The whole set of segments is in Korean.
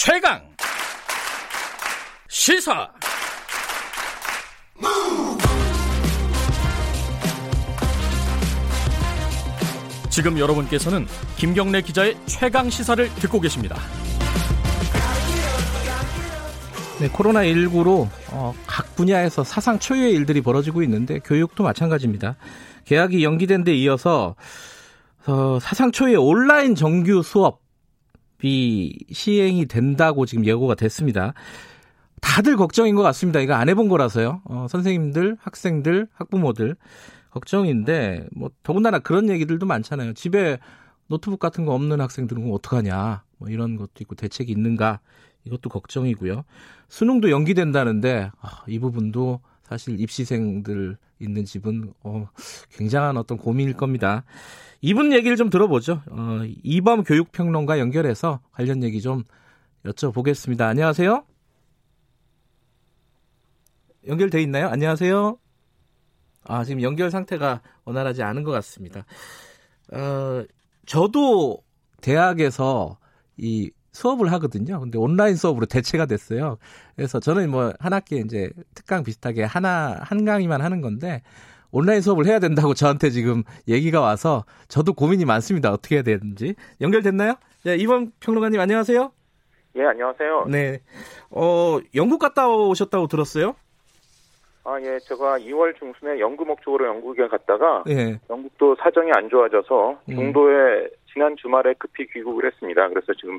최강 시사 지금 여러분께서는 김경래 기자의 최강 시사를 듣고 계십니다. 네, 코로나19로 어, 각 분야에서 사상 초유의 일들이 벌어지고 있는데 교육도 마찬가지입니다. 계약이 연기된 데 이어서 어, 사상 초유의 온라인 정규 수업 이 시행이 된다고 지금 예고가 됐습니다. 다들 걱정인 것 같습니다. 이거 안 해본 거라서요. 어, 선생님들, 학생들, 학부모들 걱정인데 뭐 더군다나 그런 얘기들도 많잖아요. 집에 노트북 같은 거 없는 학생들은 어떡하냐. 뭐 이런 것도 있고 대책이 있는가 이것도 걱정이고요. 수능도 연기된다는데 아, 이 부분도 사실 입시생들 있는 집은 어, 굉장한 어떤 고민일 겁니다. 이분 얘기를 좀 들어보죠. 어, 이범 교육평론가 연결해서 관련 얘기 좀 여쭤보겠습니다. 안녕하세요. 연결돼 있나요? 안녕하세요. 아, 지금 연결 상태가 원활하지 않은 것 같습니다. 어, 저도 대학에서 이 수업을 하거든요. 근데 온라인 수업으로 대체가 됐어요. 그래서 저는 뭐 한 학기에 이제 특강 비슷하게 하나, 한 강의만 하는 건데 온라인 수업을 해야 된다고 저한테 지금 얘기가 와서 저도 고민이 많습니다. 어떻게 해야 되는지. 연결됐나요? 네, 이번 평론가님 안녕하세요. 예, 안녕하세요. 네. 어, 영국 갔다 오셨다고 들었어요? 아, 예, 제가 2월 중순에 연구 목적으로 영국에 갔다가 예. 영국도 사정이 안 좋아져서 음. 중도에 지난 주말에 급히 귀국을 했습니다. 그래서 지금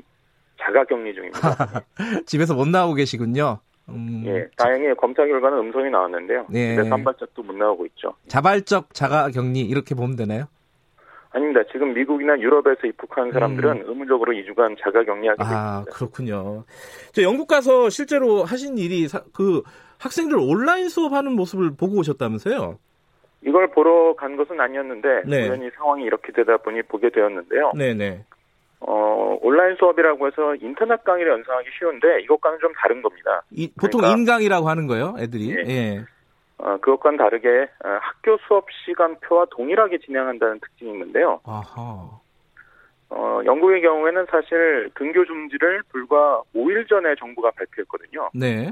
자가격리 중입니다. 집에서 못 나오고 계시군요. 음, 예, 다행히 검사 결과는 음성이 나왔는데요. 네. 집에서 한 발짝도 못 나오고 있죠. 자발적 자가 격리 이렇게 보면 되나요? 아닙니다. 지금 미국이나 유럽에서 입국한 사람들은 의무적으로 2주간 자가 격리하게 돼 음. 아, 있습니다. 그렇군요. 저 영국 가서 실제로 하신 일이 사- 그 학생들 온라인 수업하는 모습을 보고 오셨다면서요? 이걸 보러 간 것은 아니었는데 네. 우연히 상황이 이렇게 되다 보니 보게 되었는데요. 네, 네. 어, 온라인 수업이라고 해서 인터넷 강의를 연상하기 쉬운데 이것과는 좀 다른 겁니다. 이- 보통 그러니까- 인강이라고 하는 거예요, 애들이. 예. 예. 어, 그것과는 다르게 어, 학교 수업 시간표와 동일하게 진행한다는 특징이 있는데요. 아하. 어, 영국의 경우에는 사실 등교 중지를 불과 5일 전에 정부가 발표했거든요. 네.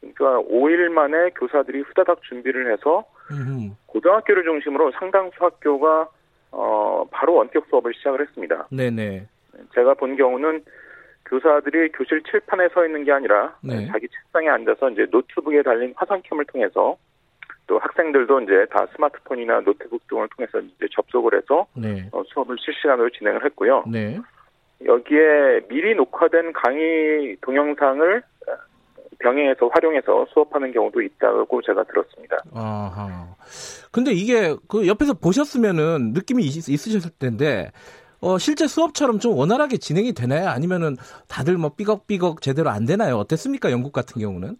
그러니까 5일 만에 교사들이 후다닥 준비를 해서 음흠. 고등학교를 중심으로 상당수 학교가 어, 바로 원격 수업을 시작을 했습니다. 네, 네. 제가 본 경우는 교사들이 교실 칠판에 서 있는 게 아니라 네. 자기 책상에 앉아서 이제 노트북에 달린 화상캠을 통해서 또 학생들도 이제 다 스마트폰이나 노트북 등을 통해서 이제 접속을 해서 네. 어, 수업을 실시간으로 진행을 했고요. 네. 여기에 미리 녹화된 강의 동영상을 어, 병행해서 활용해서 수업하는 경우도 있다고 제가 들었습니다. 아하. 근데 이게 그 옆에서 보셨으면은 느낌이 있, 있으셨을 텐데 어, 실제 수업처럼 좀 원활하게 진행이 되나요? 아니면은 다들 뭐 삐걱삐걱 제대로 안 되나요? 어땠습니까? 영국 같은 경우는?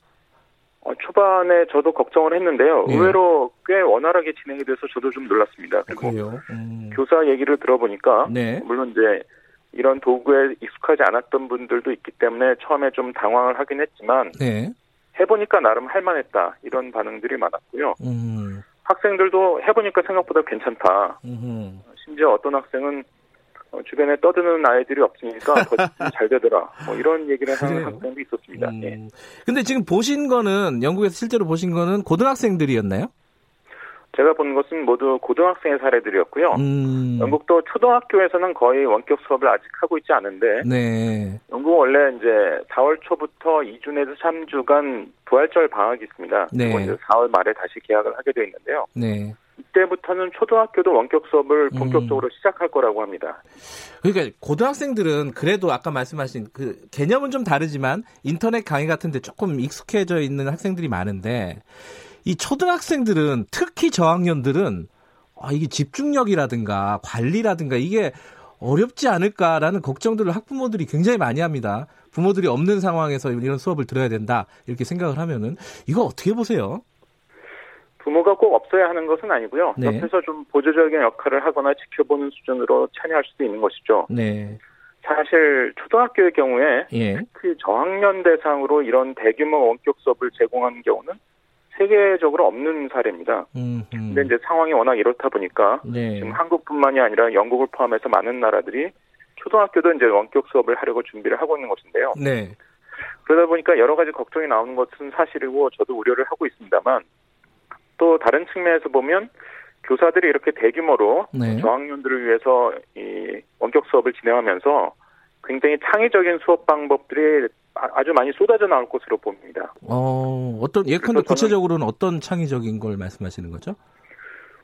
어, 초반에 저도 걱정을 했는데요. 네. 의외로 꽤 원활하게 진행이 돼서 저도 좀 놀랐습니다. 그리고. 음. 교사 얘기를 들어보니까 네. 물론 이제 이런 도구에 익숙하지 않았던 분들도 있기 때문에 처음에 좀 당황을 하긴 했지만 네. 해보니까 나름 할만했다 이런 반응들이 많았고요. 음. 학생들도 해보니까 생각보다 괜찮다. 음흠. 심지어 어떤 학생은 어, 주변에 떠드는 아이들이 없으니까 더 잘 되더라. 뭐 이런 얘기를 하는 그래요? 학생도 있었습니다. 음. 예. 근데 지금 보신 거는 영국에서 실제로 보신 거는 고등학생들이었나요? 제가 본 것은 모두 고등학생의 사례들이었고요. 음. 영국도 초등학교에서는 거의 원격 수업을 아직 하고 있지 않은데 네. 영국은 원래 이제 4월 초부터 2주 내에서 3주간 부활절 방학이 있습니다. 네. 그리고 이제 4월 말에 다시 개학을 하게 되어 있는데요. 네. 이때부터는 초등학교도 원격 수업을 음. 본격적으로 시작할 거라고 합니다. 그러니까 고등학생들은 그래도 아까 말씀하신 그 개념은 좀 다르지만 인터넷 강의 같은데 조금 익숙해져 있는 학생들이 많은데 이 초등학생들은 특히 저학년들은 아, 이게 집중력이라든가 관리라든가 이게 어렵지 않을까라는 걱정들을 학부모들이 굉장히 많이 합니다. 부모들이 없는 상황에서 이런 수업을 들어야 된다 이렇게 생각을 하면은 이거 어떻게 보세요? 부모가 꼭 없어야 하는 것은 아니고요. 네. 옆에서 좀 보조적인 역할을 하거나 지켜보는 수준으로 참여할 수도 있는 것이죠. 네, 사실 초등학교의 경우에 예, 그 저학년 대상으로 이런 대규모 원격 수업을 제공하는 경우는 세계적으로 없는 사례입니다. 음, 음. 근데 이제 상황이 워낙 이렇다 보니까 네, 지금 한국뿐만이 아니라 영국을 포함해서 많은 나라들이 초등학교도 이제 원격 수업을 하려고 준비를 하고 있는 것인데요. 네. 그러다 보니까 여러 가지 걱정이 나오는 것은 사실이고 저도 우려를 하고 있습니다만 또 다른 측면에서 보면 교사들이 이렇게 대규모로 네. 저학년들을 위해서 이 원격 수업을 진행하면서 굉장히 창의적인 수업 방법들이 아- 아주 많이 쏟아져 나올 것으로 봅니다. 어, 어떤, 예컨대 구체적으로는 어떤 창의적인 걸 말씀하시는 거죠?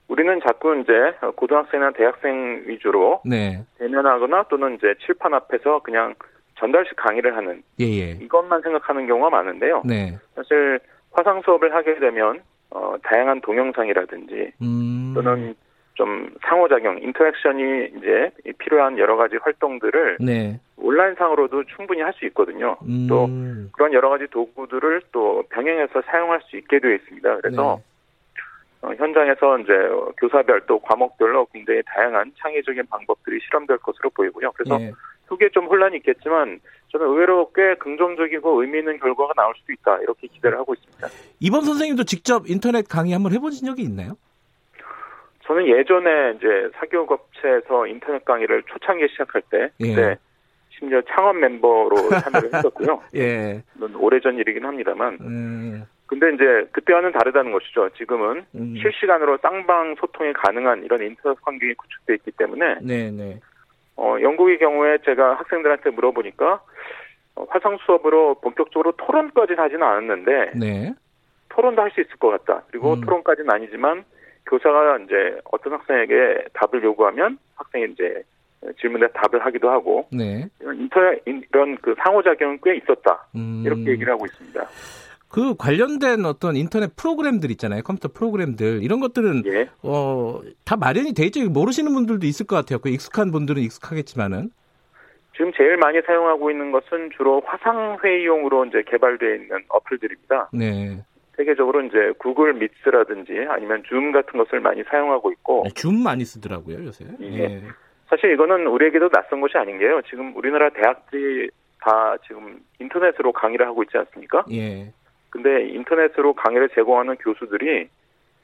우리는 자꾸 이제 고등학생이나 대학생 위주로 네. 대면하거나 또는 이제 칠판 앞에서 그냥 전달식 강의를 하는 예, 예. 이것만 생각하는 경우가 많은데요. 네. 사실 화상 수업을 하게 되면 어, 다양한 동영상이라든지 음. 또는 좀 상호작용, 인터랙션이 이제 필요한 여러 가지 활동들을 네. 온라인상으로도 충분히 할 수 있거든요. 음. 또 그런 여러 가지 도구들을 또 병행해서 사용할 수 있게 되어 있습니다. 그래서 네. 어, 현장에서 이제 교사별 또 과목별로 굉장히 다양한 창의적인 방법들이 실험될 것으로 보이고요. 그래서 예. 후기에 좀 혼란이 있겠지만 저는 의외로 꽤 긍정적이고 의미 있는 결과가 나올 수도 있다 이렇게 기대를 하고 있습니다. 이범 선생님도 직접 인터넷 강의 한번 해보신 적이 있나요? 저는 예전에 이제 사교육업체에서 인터넷 강의를 초창기에 시작할 때 예. 심지어 창업 멤버로 참여를 했었고요. 예. 오래전 일이긴 합니다만 음, 근데 이제 그때와는 다르다는 것이죠. 지금은 음. 실시간으로 쌍방 소통이 가능한 이런 인터넷 환경이 구축돼 있기 때문에 네, 네. 어, 영국의 경우에 제가 학생들한테 물어보니까 어, 화상 수업으로 본격적으로 토론까지는 하지는 않았는데 네. 토론도 할 수 있을 것 같다. 그리고 음. 토론까지는 아니지만 교사가 이제 어떤 학생에게 답을 요구하면 학생이 이제 질문에 답을 하기도 하고 네. 인터 이런 그 상호작용은 꽤 있었다. 음. 이렇게 얘기를 하고 있습니다. 그 관련된 어떤 인터넷 프로그램들 있잖아요. 컴퓨터 프로그램들. 이런 것들은, 예. 어, 다 마련이 돼 있죠. 모르시는 분들도 있을 것 같아요. 그 익숙한 분들은 익숙하겠지만은. 지금 제일 많이 사용하고 있는 것은 주로 화상 회의용으로 이제 개발되어 있는 어플들입니다. 네. 세계적으로 이제 구글 미츠라든지 아니면 줌 같은 것을 많이 사용하고 있고 네, 줌 많이 쓰더라고요, 요새. 예. 예. 사실 이거는 우리에게도 낯선 것이 아닌 게요. 지금 우리나라 대학들이 다 지금 인터넷으로 강의를 하고 있지 않습니까? 예. 근데 인터넷으로 강의를 제공하는 교수들이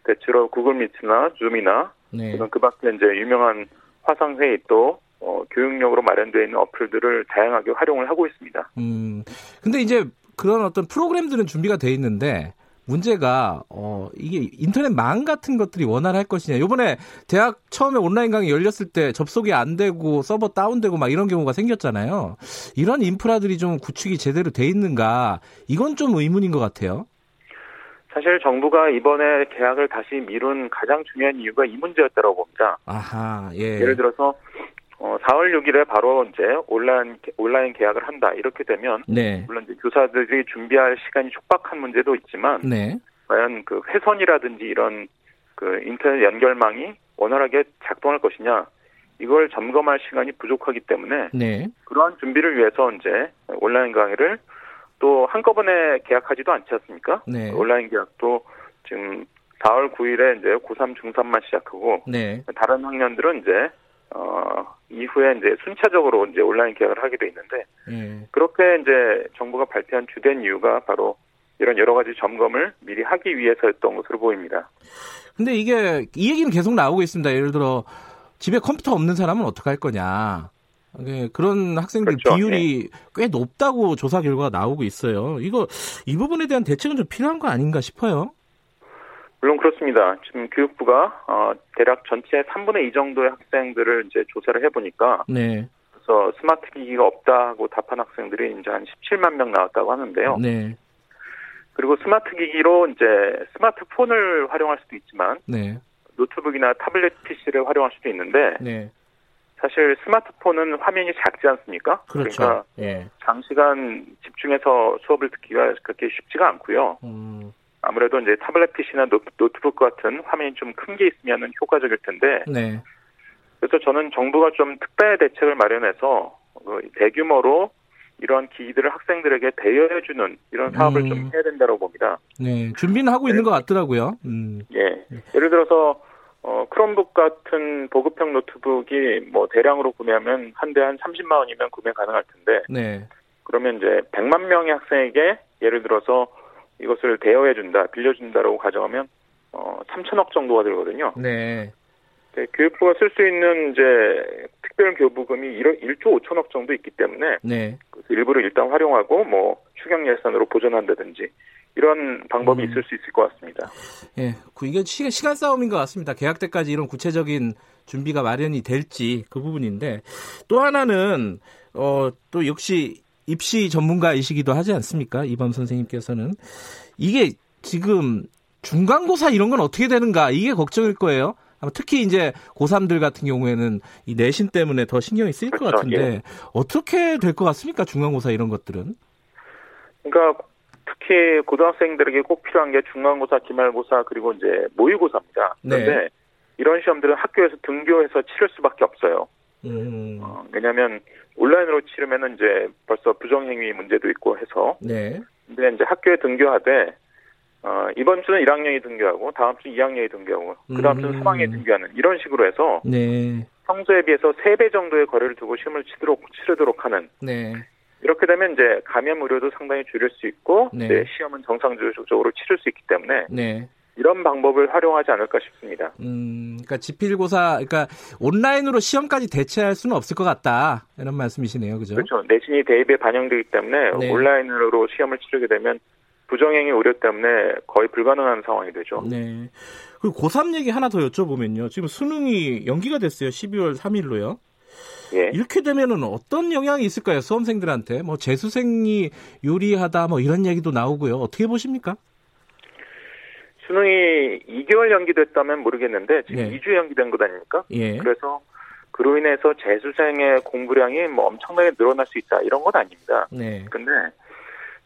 대체로 구글 미츠나 줌이나 네. 또는 그 밖에 이제 유명한 화상 회의 또 어, 교육용으로 마련되어 있는 어플들을 다양하게 활용을 하고 있습니다. 음. 근데 이제 그런 어떤 프로그램들은 준비가 돼 있는데 문제가 어 이게 인터넷망 같은 것들이 원활할 것이냐. 요번에 대학 처음에 온라인 강의 열렸을 때 접속이 안 되고 서버 다운되고 막 이런 경우가 생겼잖아요. 이런 인프라들이 좀 구축이 제대로 돼 있는가? 이건 좀 의문인 것 같아요. 사실 정부가 이번에 계약을 다시 미룬 가장 중요한 이유가 이 문제였다고 봅니다. 아하. 예. 예를 들어서 어, 4월 6일에 바로 이제 온라인 온라인 계약을 한다 이렇게 되면 네. 물론 이제 교사들이 준비할 시간이 촉박한 문제도 있지만 네. 과연 그 회선이라든지 이런 그 인터넷 연결망이 원활하게 작동할 것이냐 이걸 점검할 시간이 부족하기 때문에 네. 그러한 준비를 위해서 이제 온라인 강의를 또 한꺼번에 계약하지도 않지 않습니까? 네. 온라인 계약도 지금 4월 9일에 이제 고3 중3만 시작하고 네. 다른 학년들은 이제 어 이후에 이제 순차적으로 이제 온라인 계약을 하게 돼 있는데 예. 그렇게 이제 정부가 발표한 주된 이유가 바로 이런 여러 가지 점검을 미리 하기 위해서였던 것으로 보입니다. 근데 이게 이 얘기는 계속 나오고 있습니다. 예를 들어 집에 컴퓨터 없는 사람은 어떻게 할 거냐. 예, 그런 학생들 그렇죠. 비율이 꽤 높다고 조사 결과가 나오고 있어요. 이거 이 부분에 대한 대책은 좀 필요한 거 아닌가 싶어요. 물론 그렇습니다. 지금 교육부가 어 대략 전체 3분의 2 정도의 학생들을 이제 조사를 해보니까 네, 그래서 스마트 기기가 없다고 답한 학생들이 이제 한 17만 명 나왔다고 하는데요. 네, 그리고 스마트 기기로 이제 스마트폰을 활용할 수도 있지만 네, 노트북이나 tablet PC를 활용할 수도 있는데 네, 사실 스마트폰은 화면이 작지 않습니까? 그렇죠. 그러니까 예, 장시간 집중해서 수업을 듣기가 그렇게 쉽지가 않고요. 음, 아무래도 이제 tablet PC나 노, 노트북 같은 화면이 좀 큰 게 있으면 효과적일 텐데 네, 그래서 저는 정부가 좀 특별 대책을 마련해서 그 대규모로 이런 기기들을 학생들에게 대여해주는 이런 사업을 음. 좀 해야 된다고 봅니다. 네, 준비는 하고 있는 것 같더라고요. 음, 예. 예를 들어서 어, 크롬북 같은 보급형 노트북이 뭐 대량으로 구매하면 한 대한 30만 원이면 구매 가능할 텐데 네, 그러면 이제 100만 명의 학생에게 예를 들어서 이것을 대여해 준다, 빌려 준다라고 가정하면 어 3천억 정도가 들거든요. 네, 네, 교육부가 쓸 수 있는 이제 특별 교부금이 1, 조 5천억 정도 있기 때문에 네. 일부를 일단 활용하고 뭐 추경 예산으로 보존한다든지 이런 방법이 음. 있을 수 있을 것 같습니다. 예, 그 이게 시간, 시간 싸움인 것 같습니다. 계약 때까지 이런 구체적인 준비가 마련이 될지 그 부분인데 또 하나는 어, 또 역시 입시 전문가이시기도 하지 않습니까? 이범 선생님께서는 이게 지금 중간고사 이런 건 어떻게 되는가 이게 걱정일 거예요. 특히 이제 고3들 같은 경우에는 이 내신 때문에 더 신경이 쓰일 것 그렇죠, 같은데 예. 어떻게 될 것 같습니까? 중간고사 이런 것들은? 그러니까 특히 고등학생들에게 꼭 필요한 게 중간고사, 기말고사 그리고 이제 모의고사입니다. 네. 그런데 이런 시험들은 학교에서 등교해서 치를 수밖에 없어요. 음, 어, 왜냐하면 온라인으로 치르면은 이제 벌써 부정행위 문제도 있고 해서 네, 근데 이제 학교에 등교하되 어, 이번 주는 1학년이 등교하고 다음 주 2학년이 등교하고 그 다음 주는 음. 3학년이 등교하는 이런 식으로 해서 네, 평소에 비해서 3배 정도의 거리를 두고 시험을 치도록 치르도록 하는 네, 이렇게 되면 이제 감염 우려도 상당히 줄일 수 있고 네. 시험은 정상적으로 치를 수 있기 때문에 네. 이런 방법을 활용하지 않을까 싶습니다. 음, 그러니까 지필고사, 그러니까 온라인으로 시험까지 대체할 수는 없을 것 같다 이런 말씀이시네요, 그죠? 그렇죠. 내신이 대입에 반영되기 때문에 네. 온라인으로 시험을 치르게 되면 부정행위 우려 때문에 거의 불가능한 상황이 되죠. 네. 그리고 고3 얘기 하나 더 여쭤보면요. 지금 수능이 연기가 됐어요. 12월 3일로요. 예. 이렇게 되면은 어떤 영향이 있을까요? 수험생들한테 뭐 재수생이 유리하다 뭐 이런 얘기도 나오고요. 어떻게 보십니까? 수능이 2개월 연기됐다면 모르겠는데 지금 네. 2주 연기된 것 아닙니까? 예. 그래서 그로 인해서 재수생의 공부량이 뭐 엄청나게 늘어날 수 있다 이런 건 아닙니다. 네. 근데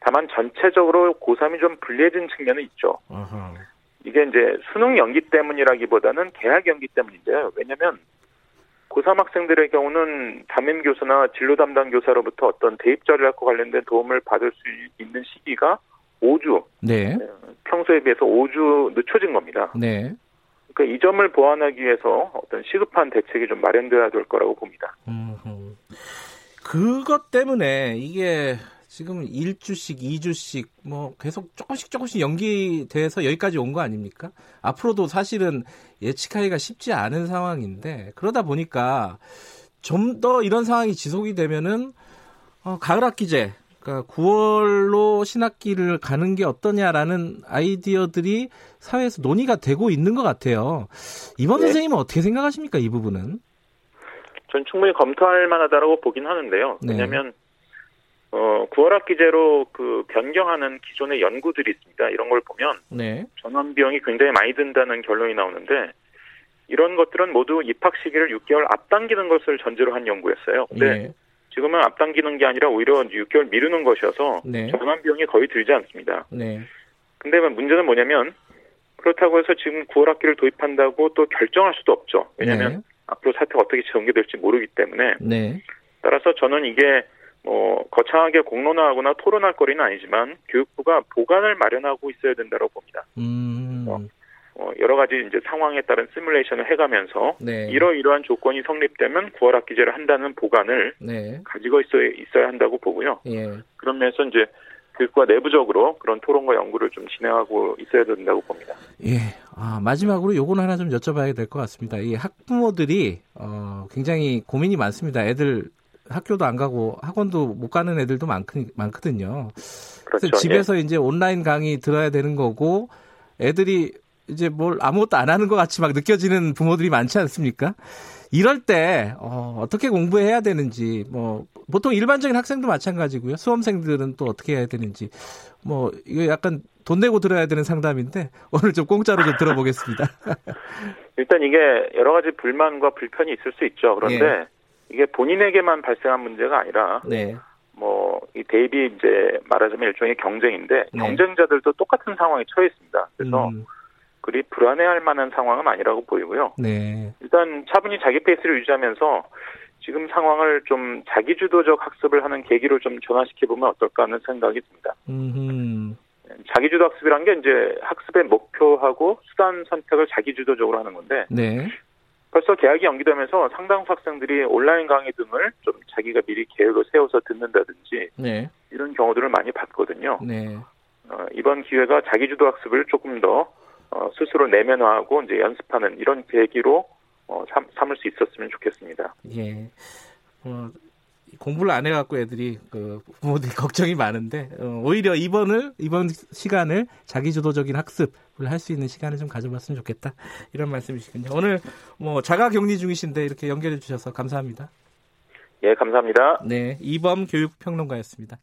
다만 전체적으로 고3이 좀 불리해진 측면은 있죠. 아하. 이게 이제 수능 연기 때문이라기보다는 개학 연기 때문인데요. 왜냐면 고3 학생들의 경우는 담임 교사나 진로 담당 교사로부터 어떤 대입 전략과 관련된 도움을 받을 수 있는 시기가 5주, 네. 평소에 비해서 5주 늦춰진 겁니다. 네. 그러니까 이 점을 보완하기 위해서 어떤 시급한 대책이 좀 마련돼야 될 거라고 봅니다. 음흠. 그것 때문에 이게 지금 1주씩, 2주씩 뭐 계속 조금씩 조금씩 연기돼서 여기까지 온 거 아닙니까? 앞으로도 사실은 예측하기가 쉽지 않은 상황인데 그러다 보니까 좀 더 이런 상황이 지속이 되면은 어, 가을 학기제 그러니까 9월로 신학기를 가는 게 어떠냐라는 아이디어들이 사회에서 논의가 되고 있는 것 같아요. 이번 네. 선생님은 어떻게 생각하십니까? 이 부분은? 전 충분히 검토할 만하다라고 보긴 하는데요. 네. 왜냐하면 어 9월 학기제로 그 변경하는 기존의 연구들이 있습니다. 이런 걸 보면 네. 전원 비용이 굉장히 많이 든다는 결론이 나오는데 이런 것들은 모두 입학 시기를 6개월 앞당기는 것을 전제로 한 연구였어요. 근데 예. 지금은 앞당기는 게 아니라 오히려 6개월 미루는 것이어서 네. 전원 비용이 거의 들지 않습니다. 네. 근데 문제는 뭐냐면 그렇다고 해서 지금 9월 학기를 도입한다고 또 결정할 수도 없죠. 왜냐하면 네. 앞으로 사태가 어떻게 전개될지 모르기 때문에 네. 따라서 저는 이게 뭐 거창하게 공론화하거나 토론할 거리는 아니지만 교육부가 보관을 마련하고 있어야 된다고 봅니다. 음. 어, 여러 가지 이제 상황에 따른 시뮬레이션을 해가면서 네. 이러이러한 조건이 성립되면 9월 학 기제를 한다는 보관을 네. 가지고 있어야, 있어야 한다고 보고요. 예. 그런 면에서 이제 교육부가 내부적으로 그런 토론과 연구를 좀 진행하고 있어야 된다고 봅니다. 예. 아, 마지막으로 요건 하나 좀 여쭤봐야 될 것 같습니다. 이 학부모들이 어, 굉장히 고민이 많습니다. 애들 학교도 안 가고 학원도 못 가는 애들도 많, 많거든요. 그렇죠. 그래서 집에서 이제 온라인 강의 들어야 되는 거고 애들이 이제 뭘 아무것도 안 하는 것 같이 막 느껴지는 부모들이 많지 않습니까? 이럴 때 어, 어떻게 공부해야 되는지 뭐 보통 일반적인 학생도 마찬가지고요. 수험생들은 또 어떻게 해야 되는지 뭐 이거 약간 돈 내고 들어야 되는 상담인데 오늘 좀 공짜로 좀 들어보겠습니다. 일단 이게 여러 가지 불만과 불편이 있을 수 있죠. 그런데 예. 이게 본인에게만 발생한 문제가 아니라 네. 뭐이 대입이 이제 말하자면 일종의 경쟁인데 네. 경쟁자들도 똑같은 상황에 처해 있습니다. 그래서 음, 그리 불안해할 만한 상황은 아니라고 보이고요. 네. 일단 차분히 자기 페이스를 유지하면서 지금 상황을 좀 자기주도적 학습을 하는 계기로 좀 전환시켜 보면 어떨까 하는 생각이 듭니다. 음, 자기주도 학습이란 게 이제 학습의 목표하고 수단 선택을 자기주도적으로 하는 건데 네. 벌써 계약이 연기되면서 상당수 학생들이 온라인 강의 등을 좀 자기가 미리 계획을 세워서 듣는다든지 네. 이런 경우들을 많이 봤거든요. 네. 어, 이번 기회가 자기주도 학습을 조금 더 어, 스스로 내면화하고 이제 연습하는 이런 계기로 어, 삼, 삼을 수 있었으면 좋겠습니다. 예. 어, 공부를 안 해갖고 애들이 그 부모들이 걱정이 많은데 어, 오히려 이번을 이번 시간을 자기주도적인 학습을 할 수 있는 시간을 좀 가져봤으면 좋겠다 이런 말씀이시군요. 오늘 뭐 자가격리 중이신데 이렇게 연결해 주셔서 감사합니다. 예, 감사합니다. 네, 이범 교육평론가였습니다.